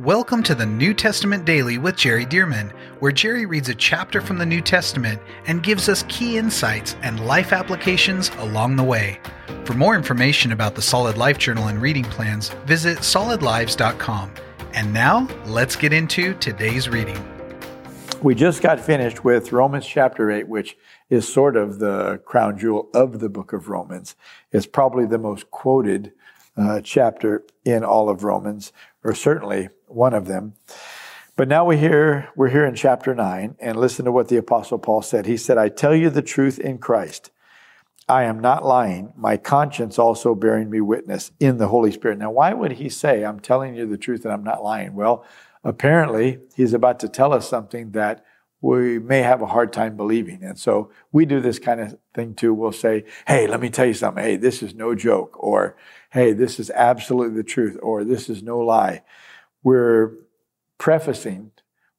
Welcome to the New Testament Daily with Jerry Dirmann, where Jerry reads a chapter from the New Testament and gives us key insights and life applications along the way. For more information about the Solid Life Journal and reading plans, visit solidlives.com. And now, let's get into today's reading. We just got finished with Romans chapter 8, which is sort of the crown jewel of the book of Romans. It's probably the most quoted uh, chapter in all of Romans, or certainly one of them. But now we hear, we're here in chapter 9, and listen to what the Apostle Paul said. He said, I tell you the truth in Christ. I am not lying, my conscience also bearing me witness in the Holy Spirit. Now, why would he say, I'm telling you the truth and I'm not lying? Well, apparently, he's about to tell us something that we may have a hard time believing. And so we do this kind of thing too. We'll say, Hey, let me tell you something. Hey, this is no joke. Or, Hey, this is absolutely the truth. Or this is no lie we're prefacing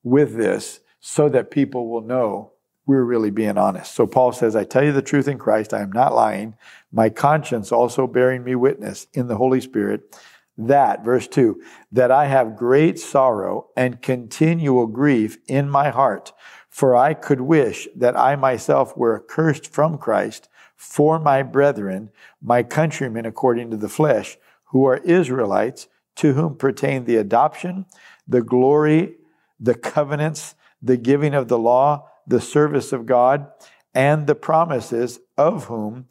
with this so that people will know we're really being honest. So Paul says, I tell you the truth in Christ, I am not lying. My conscience also bearing me witness in the Holy Spirit that, verse 2, that I have great sorrow and continual grief in my heart, for I could wish that I myself were accursed from Christ for my brethren, my countrymen according to the flesh, who are Israelites to whom pertain the adoption, the glory, the covenants, the giving of the law, the service of God, and the promises of whom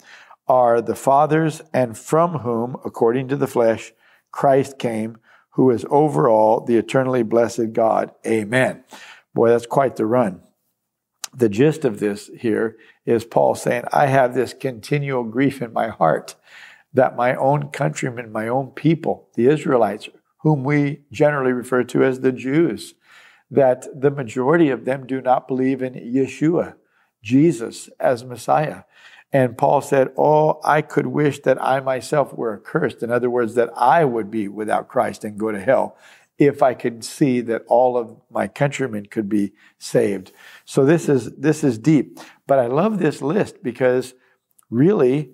are the fathers, and from whom, according to the flesh, Christ came, who is over all the eternally blessed God. Amen. Boy, that's quite the run. The gist of this here is Paul saying, I have this continual grief in my heart that my own countrymen, my own people, the Israelites, whom we generally refer to as the Jews, that the majority of them do not believe in Yeshua, Jesus, as Messiah. And Paul said, Oh, I could wish that I myself were accursed. In other words, that I would be without Christ and go to hell if I could see that all of my countrymen could be saved. So this is, this is deep. But I love this list because really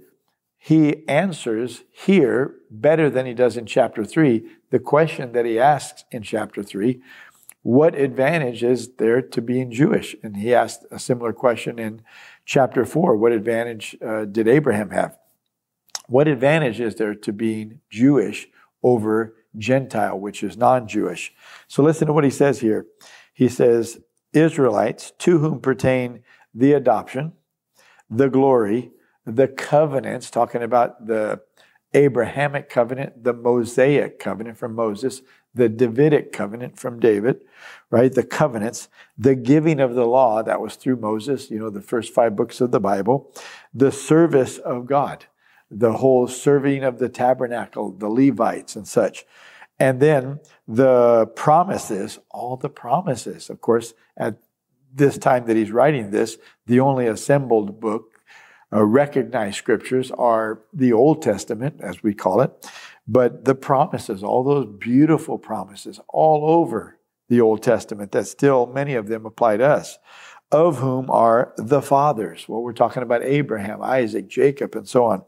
he answers here better than he does in chapter 3 the question that he asks in chapter 3 what advantage is there to being Jewish? And he asked a similar question in chapter 4 what advantage uh, did Abraham have? What advantage is there to being Jewish over Gentile, which is non Jewish? So listen to what he says here. He says, Israelites to whom pertain the adoption, the glory, the covenants, talking about the Abrahamic covenant, the Mosaic covenant from Moses, the Davidic covenant from David, right? The covenants, the giving of the law that was through Moses, you know, the first five books of the Bible, the service of God, the whole serving of the tabernacle, the Levites and such. And then the promises, all the promises. Of course, at this time that he's writing this, the only assembled book uh, recognized scriptures are the Old Testament, as we call it, but the promises, all those beautiful promises all over the Old Testament that still many of them apply to us, of whom are the fathers. Well, we're talking about Abraham, Isaac, Jacob, and so on.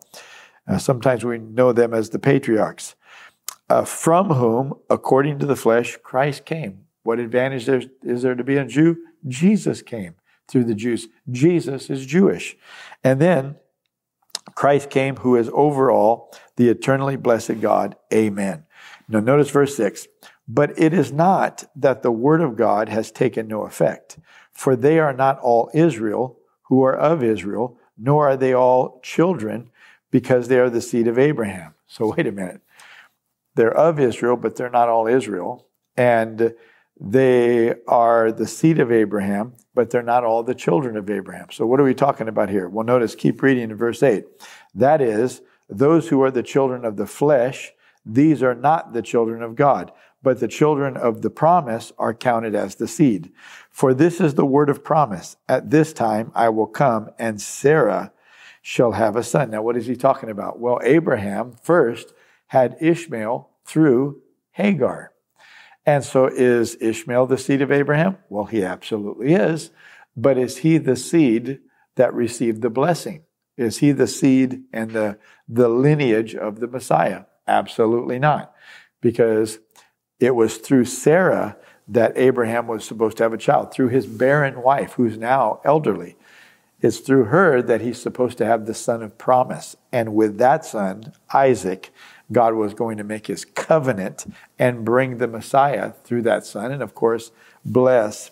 Uh, sometimes we know them as the patriarchs, uh, from whom, according to the flesh, Christ came. What advantage is there to be a Jew? Jesus came through the Jews. Jesus is Jewish. And then Christ came, who is over all, the eternally blessed God. Amen. Now, notice verse 6 But it is not that the word of God has taken no effect, for they are not all Israel who are of Israel, nor are they all children, because they are the seed of Abraham. So, wait a minute. They're of Israel, but they're not all Israel. And they are the seed of Abraham, but they're not all the children of Abraham. So, what are we talking about here? Well, notice, keep reading in verse 8. That is, those who are the children of the flesh, these are not the children of God, but the children of the promise are counted as the seed. For this is the word of promise. At this time I will come, and Sarah shall have a son. Now, what is he talking about? Well, Abraham first had Ishmael through Hagar. And so is Ishmael the seed of Abraham? Well, he absolutely is. But is he the seed that received the blessing? Is he the seed and the, the lineage of the Messiah? Absolutely not. Because It was through Sarah that Abraham was supposed to have a child, through his barren wife, who's now elderly. It's through her that he's supposed to have the son of promise. And with that son, Isaac, God was going to make his covenant and bring the Messiah through that son. And of course, bless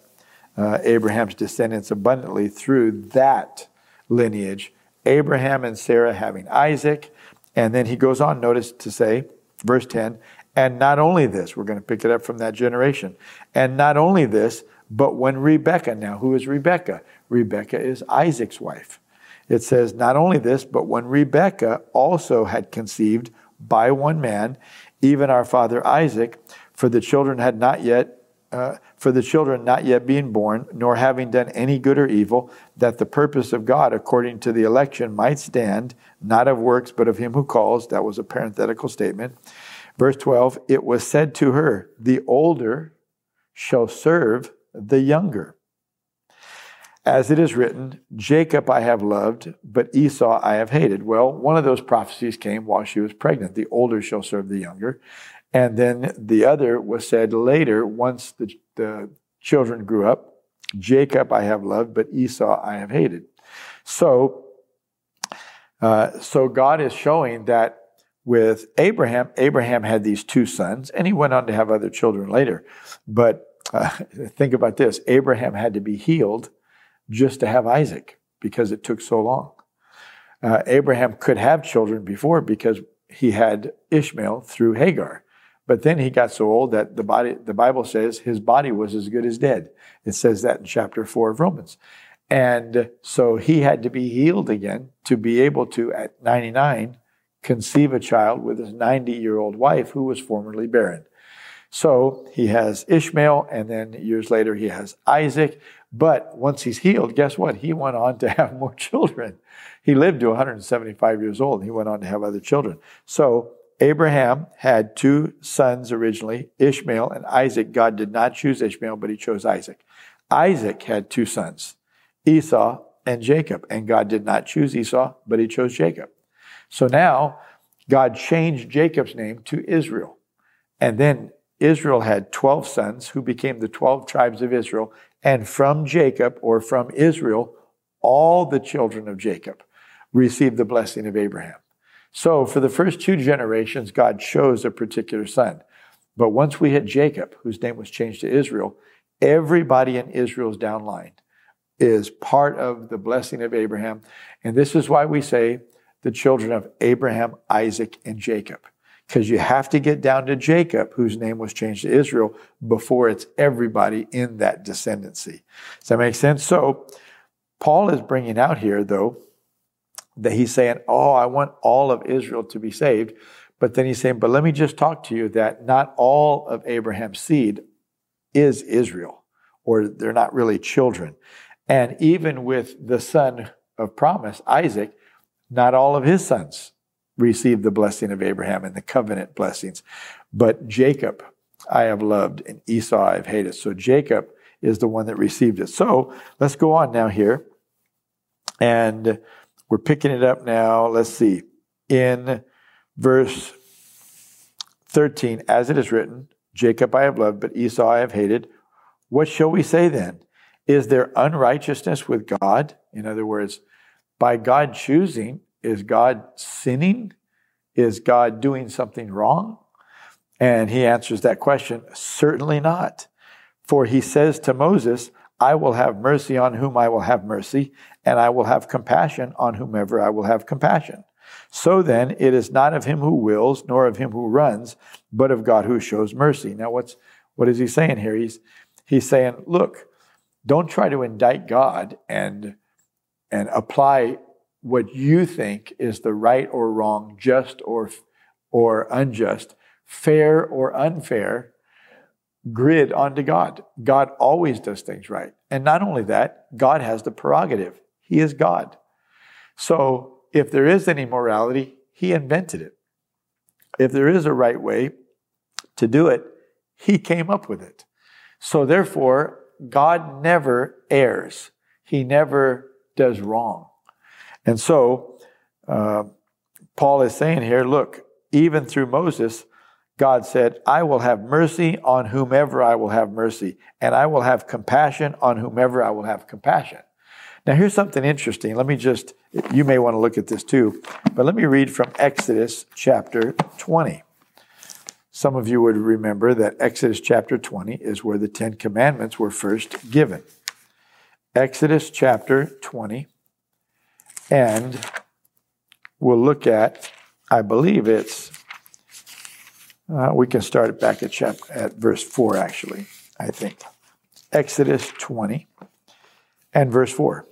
uh, Abraham's descendants abundantly through that lineage. Abraham and Sarah having Isaac. And then he goes on, notice to say, verse 10, and not only this, we're going to pick it up from that generation. And not only this, but when Rebekah, now who is Rebekah? Rebekah is Isaac's wife. It says, not only this, but when Rebekah also had conceived by one man, even our father Isaac, for the children had not yet uh, for the children not yet being born, nor having done any good or evil, that the purpose of God according to the election might stand, not of works, but of him who calls. That was a parenthetical statement. Verse 12, it was said to her, The older shall serve the younger. As it is written, Jacob I have loved, but Esau I have hated. Well, one of those prophecies came while she was pregnant. The older shall serve the younger. And then the other was said later, once the, the children grew up Jacob I have loved, but Esau I have hated. So, uh, so God is showing that with Abraham, Abraham had these two sons, and he went on to have other children later. But uh, think about this Abraham had to be healed just to have Isaac because it took so long. Uh, Abraham could have children before because he had Ishmael through Hagar. But then he got so old that the body, the Bible says his body was as good as dead. It says that in chapter four of Romans. And so he had to be healed again to be able to, at 99, conceive a child with his 90 year old wife who was formerly barren. So he has Ishmael, and then years later he has Isaac. But once he's healed, guess what? He went on to have more children. He lived to 175 years old, and he went on to have other children. So Abraham had two sons originally, Ishmael and Isaac. God did not choose Ishmael, but he chose Isaac. Isaac had two sons, Esau and Jacob, and God did not choose Esau, but he chose Jacob. So now God changed Jacob's name to Israel. And then Israel had 12 sons who became the 12 tribes of Israel. And from Jacob or from Israel, all the children of Jacob received the blessing of Abraham. So for the first two generations, God chose a particular son. But once we hit Jacob, whose name was changed to Israel, everybody in Israel's downline is part of the blessing of Abraham. And this is why we say the children of Abraham, Isaac, and Jacob. Because you have to get down to Jacob, whose name was changed to Israel, before it's everybody in that descendancy. Does that make sense? So, Paul is bringing out here, though, that he's saying, Oh, I want all of Israel to be saved. But then he's saying, But let me just talk to you that not all of Abraham's seed is Israel, or they're not really children. And even with the son of promise, Isaac, not all of his sons received the blessing of Abraham and the covenant blessings. But Jacob I have loved, and Esau I have hated. So Jacob is the one that received it. So let's go on now here. And we're picking it up now. Let's see. In verse 13, as it is written, Jacob I have loved, but Esau I have hated. What shall we say then? Is there unrighteousness with God? In other words, by God choosing, is God sinning? Is God doing something wrong? And he answers that question certainly not. For he says to Moses, I will have mercy on whom I will have mercy, and I will have compassion on whomever I will have compassion. So then, it is not of him who wills, nor of him who runs, but of God who shows mercy. Now, what's what is he saying here? He's he's saying, look, don't try to indict God and and apply what you think is the right or wrong, just or or unjust, fair or unfair grid onto God. God always does things right. And not only that, God has the prerogative. He is God. So if there is any morality, He invented it. If there is a right way to do it, He came up with it. So therefore, God never errs. He never does wrong. And so, uh, Paul is saying here, look, even through Moses, God said, I will have mercy on whomever I will have mercy, and I will have compassion on whomever I will have compassion. Now, here's something interesting. Let me just, you may want to look at this too, but let me read from Exodus chapter 20. Some of you would remember that Exodus chapter 20 is where the Ten Commandments were first given. Exodus chapter 20, and we'll look at, I believe it's, uh, we can start it back at, chapter, at verse 4, actually, I think. Exodus 20 and verse 4.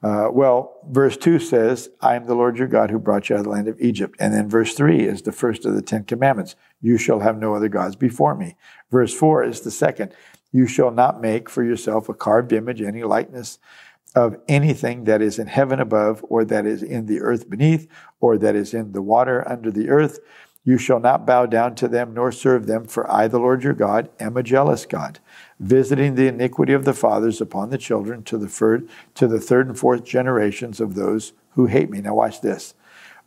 Uh, well, verse 2 says, I am the Lord your God who brought you out of the land of Egypt. And then verse 3 is the first of the Ten Commandments. You shall have no other gods before me. Verse 4 is the second. You shall not make for yourself a carved image, any likeness of anything that is in heaven above, or that is in the earth beneath, or that is in the water under the earth. You shall not bow down to them nor serve them, for I, the Lord your God, am a jealous God visiting the iniquity of the fathers upon the children to the third, to the third and fourth generations of those who hate me. Now watch this.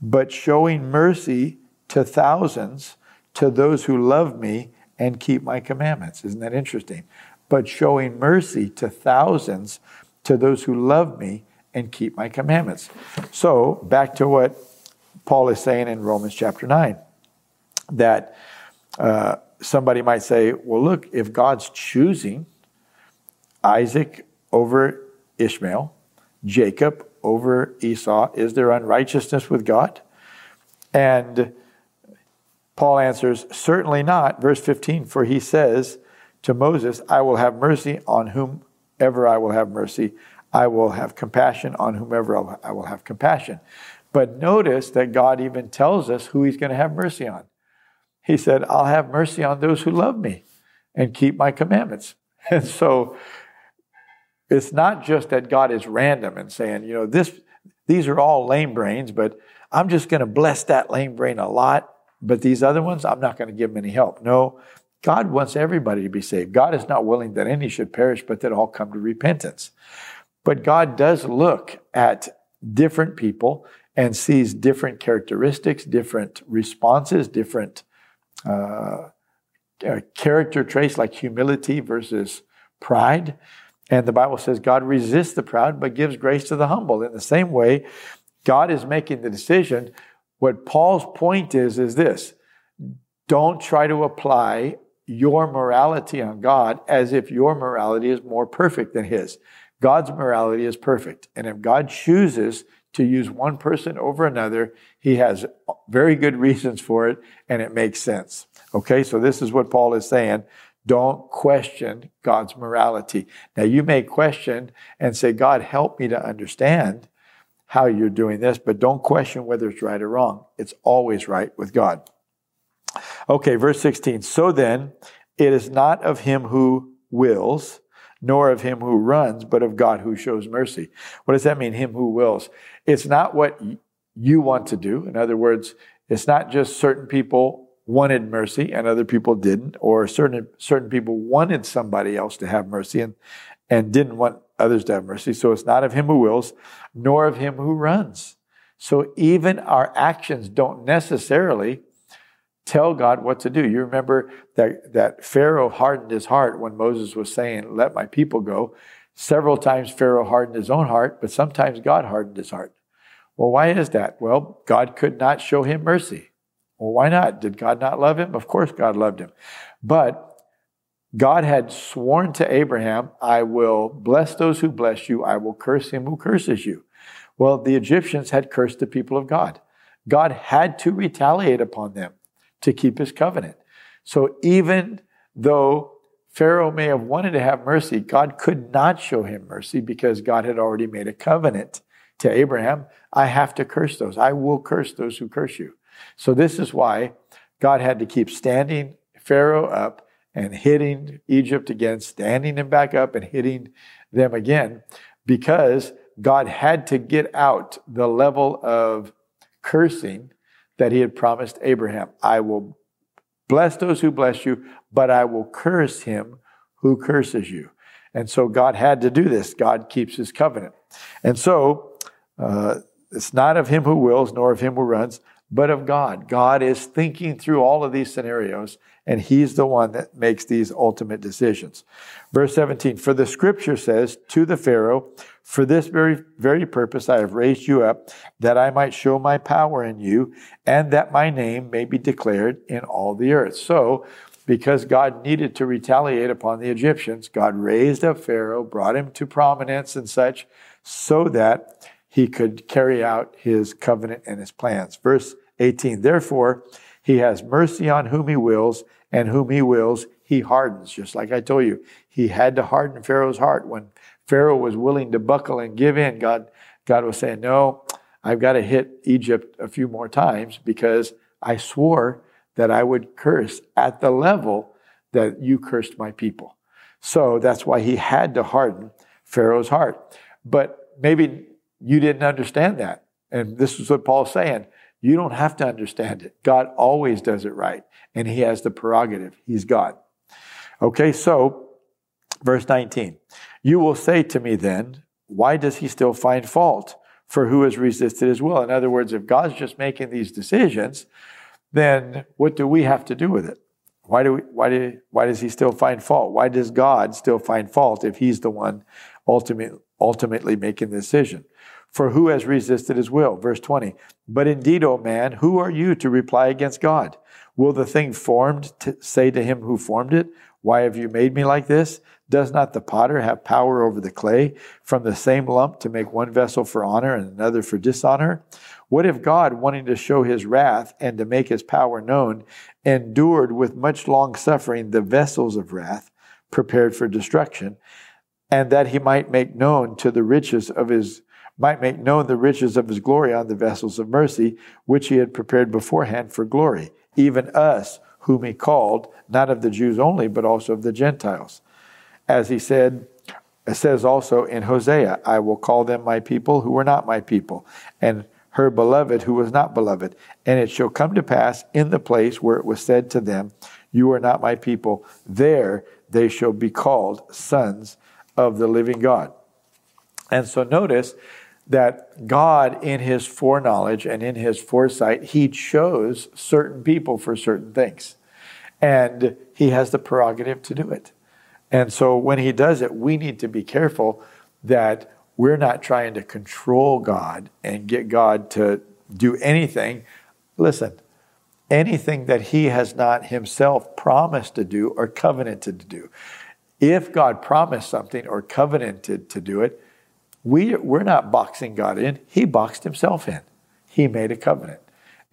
But showing mercy to thousands to those who love me and keep my commandments. Isn't that interesting? But showing mercy to thousands to those who love me and keep my commandments. So, back to what Paul is saying in Romans chapter 9 that uh, somebody might say, well, look, if God's choosing Isaac over Ishmael, Jacob over Esau, is there unrighteousness with God? And Paul answers, certainly not. Verse 15, for he says to Moses, I will have mercy on whomever I will have mercy. I will have compassion on whomever I will have compassion. But notice that God even tells us who he's going to have mercy on. He said, I'll have mercy on those who love me and keep my commandments. And so it's not just that God is random and saying, you know, this these are all lame brains, but I'm just going to bless that lame brain a lot, but these other ones, I'm not going to give them any help. No, God wants everybody to be saved. God is not willing that any should perish, but that all come to repentance. But God does look at different people and sees different characteristics, different responses, different uh, character traits like humility versus pride. And the Bible says God resists the proud but gives grace to the humble. In the same way, God is making the decision. What Paul's point is, is this don't try to apply your morality on God as if your morality is more perfect than his. God's morality is perfect. And if God chooses to use one person over another. He has very good reasons for it, and it makes sense. Okay, so this is what Paul is saying. Don't question God's morality. Now, you may question and say, God, help me to understand how you're doing this, but don't question whether it's right or wrong. It's always right with God. Okay, verse 16. So then, it is not of him who wills, nor of him who runs, but of God who shows mercy. What does that mean, him who wills? It's not what you want to do. In other words, it's not just certain people wanted mercy and other people didn't, or certain, certain people wanted somebody else to have mercy and, and didn't want others to have mercy. So it's not of him who wills, nor of him who runs. So even our actions don't necessarily tell God what to do. You remember that, that Pharaoh hardened his heart when Moses was saying, Let my people go. Several times Pharaoh hardened his own heart, but sometimes God hardened his heart. Well, why is that? Well, God could not show him mercy. Well, why not? Did God not love him? Of course, God loved him. But God had sworn to Abraham, I will bless those who bless you, I will curse him who curses you. Well, the Egyptians had cursed the people of God. God had to retaliate upon them to keep his covenant. So even though Pharaoh may have wanted to have mercy, God could not show him mercy because God had already made a covenant to Abraham. I have to curse those. I will curse those who curse you. So this is why God had to keep standing Pharaoh up and hitting Egypt again, standing him back up and hitting them again, because God had to get out the level of cursing that he had promised Abraham. I will bless those who bless you, but I will curse him who curses you. And so God had to do this. God keeps his covenant. And so uh, it's not of him who wills, nor of him who runs, but of God. God is thinking through all of these scenarios, and He's the one that makes these ultimate decisions. Verse 17 For the scripture says to the Pharaoh, For this very, very purpose I have raised you up, that I might show my power in you, and that my name may be declared in all the earth. So, because God needed to retaliate upon the Egyptians, God raised up Pharaoh, brought him to prominence and such, so that he could carry out his covenant and his plans. Verse 18, therefore, he has mercy on whom he wills, and whom he wills, he hardens. Just like I told you, he had to harden Pharaoh's heart. When Pharaoh was willing to buckle and give in, God, God was saying, No, I've got to hit Egypt a few more times because I swore that I would curse at the level that you cursed my people. So that's why he had to harden Pharaoh's heart. But maybe you didn't understand that. And this is what Paul's saying. You don't have to understand it. God always does it right, and He has the prerogative. He's God. Okay, so verse 19. You will say to me then, why does He still find fault? For who has resisted His will? In other words, if God's just making these decisions, then what do we have to do with it? Why do we, why do, why does he still find fault? Why does God still find fault if he's the one ultimately ultimately making the decision? For who has resisted his will? Verse 20. But indeed, O man, who are you to reply against God? Will the thing formed say to him who formed it, Why have you made me like this? Does not the potter have power over the clay from the same lump to make one vessel for honor and another for dishonor? What if God, wanting to show his wrath and to make his power known, endured with much long suffering the vessels of wrath prepared for destruction, and that he might make known to the riches of his might make known the riches of his glory on the vessels of mercy, which he had prepared beforehand for glory, even us, whom he called, not of the Jews only, but also of the Gentiles. As he said, it says also in Hosea, I will call them my people who were not my people, and her beloved who was not beloved. And it shall come to pass in the place where it was said to them, You are not my people, there they shall be called sons of the living God. And so notice that God, in his foreknowledge and in his foresight, he chose certain people for certain things. And he has the prerogative to do it. And so when he does it, we need to be careful that we're not trying to control God and get God to do anything. Listen, anything that he has not himself promised to do or covenanted to do. If God promised something or covenanted to do it, we, we're not boxing God in. He boxed himself in. He made a covenant.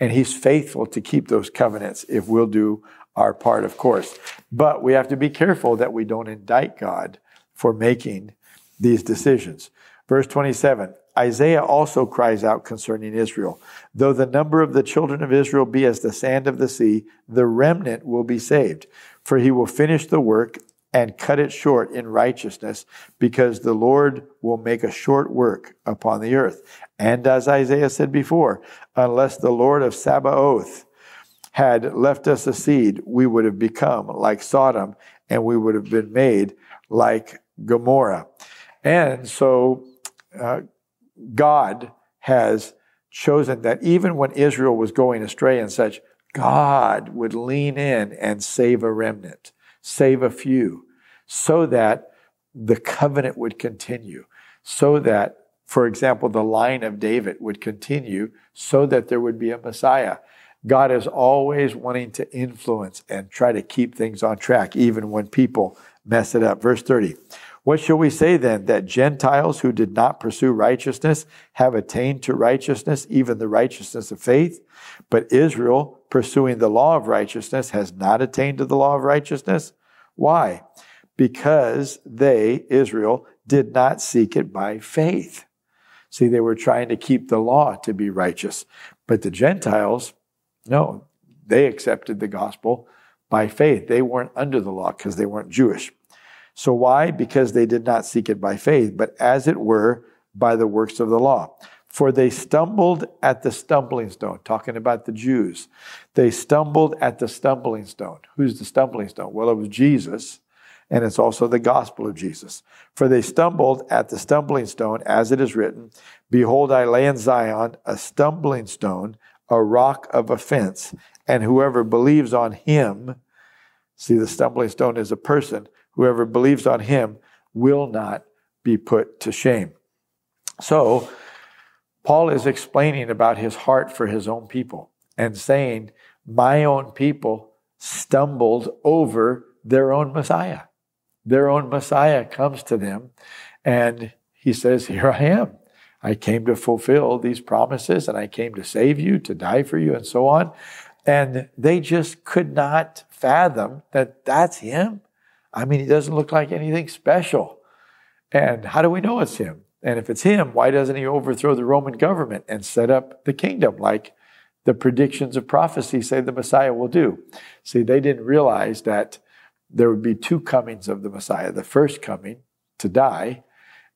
And he's faithful to keep those covenants if we'll do our part, of course. But we have to be careful that we don't indict God for making these decisions. Verse 27 Isaiah also cries out concerning Israel Though the number of the children of Israel be as the sand of the sea, the remnant will be saved. For he will finish the work and cut it short in righteousness, because the Lord will make a short work upon the earth. And as Isaiah said before, unless the Lord of Sabaoth had left us a seed, we would have become like Sodom and we would have been made like Gomorrah. And so uh, God has chosen that even when Israel was going astray and such, God would lean in and save a remnant save a few, so that the covenant would continue, so that, for example, the line of David would continue, so that there would be a Messiah. God is always wanting to influence and try to keep things on track, even when people mess it up. Verse 30. What shall we say then? That Gentiles who did not pursue righteousness have attained to righteousness, even the righteousness of faith? But Israel, pursuing the law of righteousness, has not attained to the law of righteousness? Why? Because they, Israel, did not seek it by faith. See, they were trying to keep the law to be righteous. But the Gentiles, no, they accepted the gospel by faith. They weren't under the law because they weren't Jewish. So why? Because they did not seek it by faith, but as it were by the works of the law. For they stumbled at the stumbling stone, talking about the Jews. They stumbled at the stumbling stone. Who's the stumbling stone? Well, it was Jesus, and it's also the gospel of Jesus. For they stumbled at the stumbling stone, as it is written, Behold, I lay in Zion a stumbling stone, a rock of offense, and whoever believes on him, see, the stumbling stone is a person, whoever believes on him will not be put to shame. So, Paul is explaining about his heart for his own people and saying, My own people stumbled over their own Messiah. Their own Messiah comes to them, and he says, Here I am. I came to fulfill these promises, and I came to save you, to die for you, and so on. And they just could not fathom that that's him. I mean, he doesn't look like anything special. And how do we know it's him? And if it's him, why doesn't he overthrow the Roman government and set up the kingdom like the predictions of prophecy say the Messiah will do? See, they didn't realize that there would be two comings of the Messiah the first coming to die,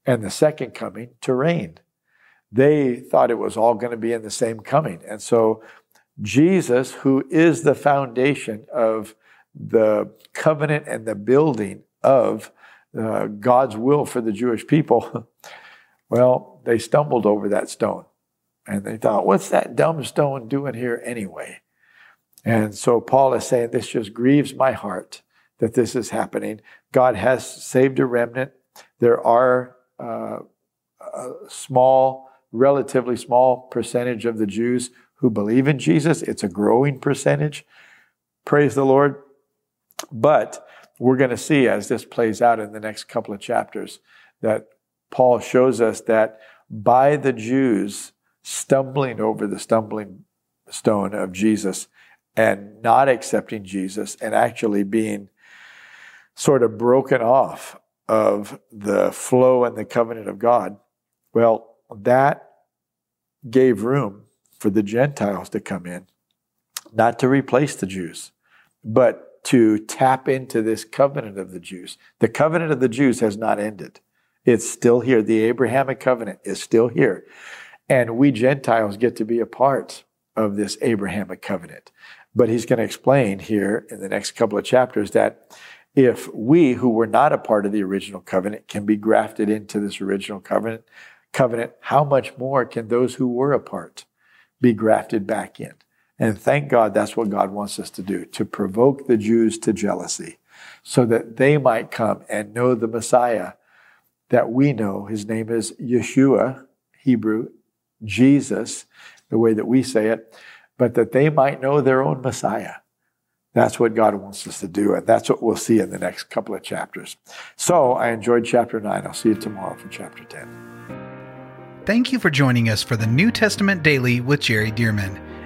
and the second coming to reign. They thought it was all going to be in the same coming. And so, Jesus, who is the foundation of the covenant and the building of uh, God's will for the Jewish people, well, they stumbled over that stone. And they thought, what's that dumb stone doing here anyway? And so Paul is saying, this just grieves my heart that this is happening. God has saved a remnant. There are uh, a small, relatively small percentage of the Jews who believe in Jesus. It's a growing percentage. Praise the Lord. But we're going to see as this plays out in the next couple of chapters that Paul shows us that by the Jews stumbling over the stumbling stone of Jesus and not accepting Jesus and actually being sort of broken off of the flow and the covenant of God, well, that gave room for the Gentiles to come in, not to replace the Jews, but to tap into this covenant of the Jews. The covenant of the Jews has not ended. It's still here. The Abrahamic covenant is still here. And we Gentiles get to be a part of this Abrahamic covenant. But he's going to explain here in the next couple of chapters that if we who were not a part of the original covenant can be grafted into this original covenant, covenant, how much more can those who were a part be grafted back in? And thank God that's what God wants us to do, to provoke the Jews to jealousy so that they might come and know the Messiah that we know. His name is Yeshua, Hebrew, Jesus, the way that we say it, but that they might know their own Messiah. That's what God wants us to do, and that's what we'll see in the next couple of chapters. So I enjoyed chapter 9. I'll see you tomorrow for chapter 10. Thank you for joining us for the New Testament Daily with Jerry Dirmann.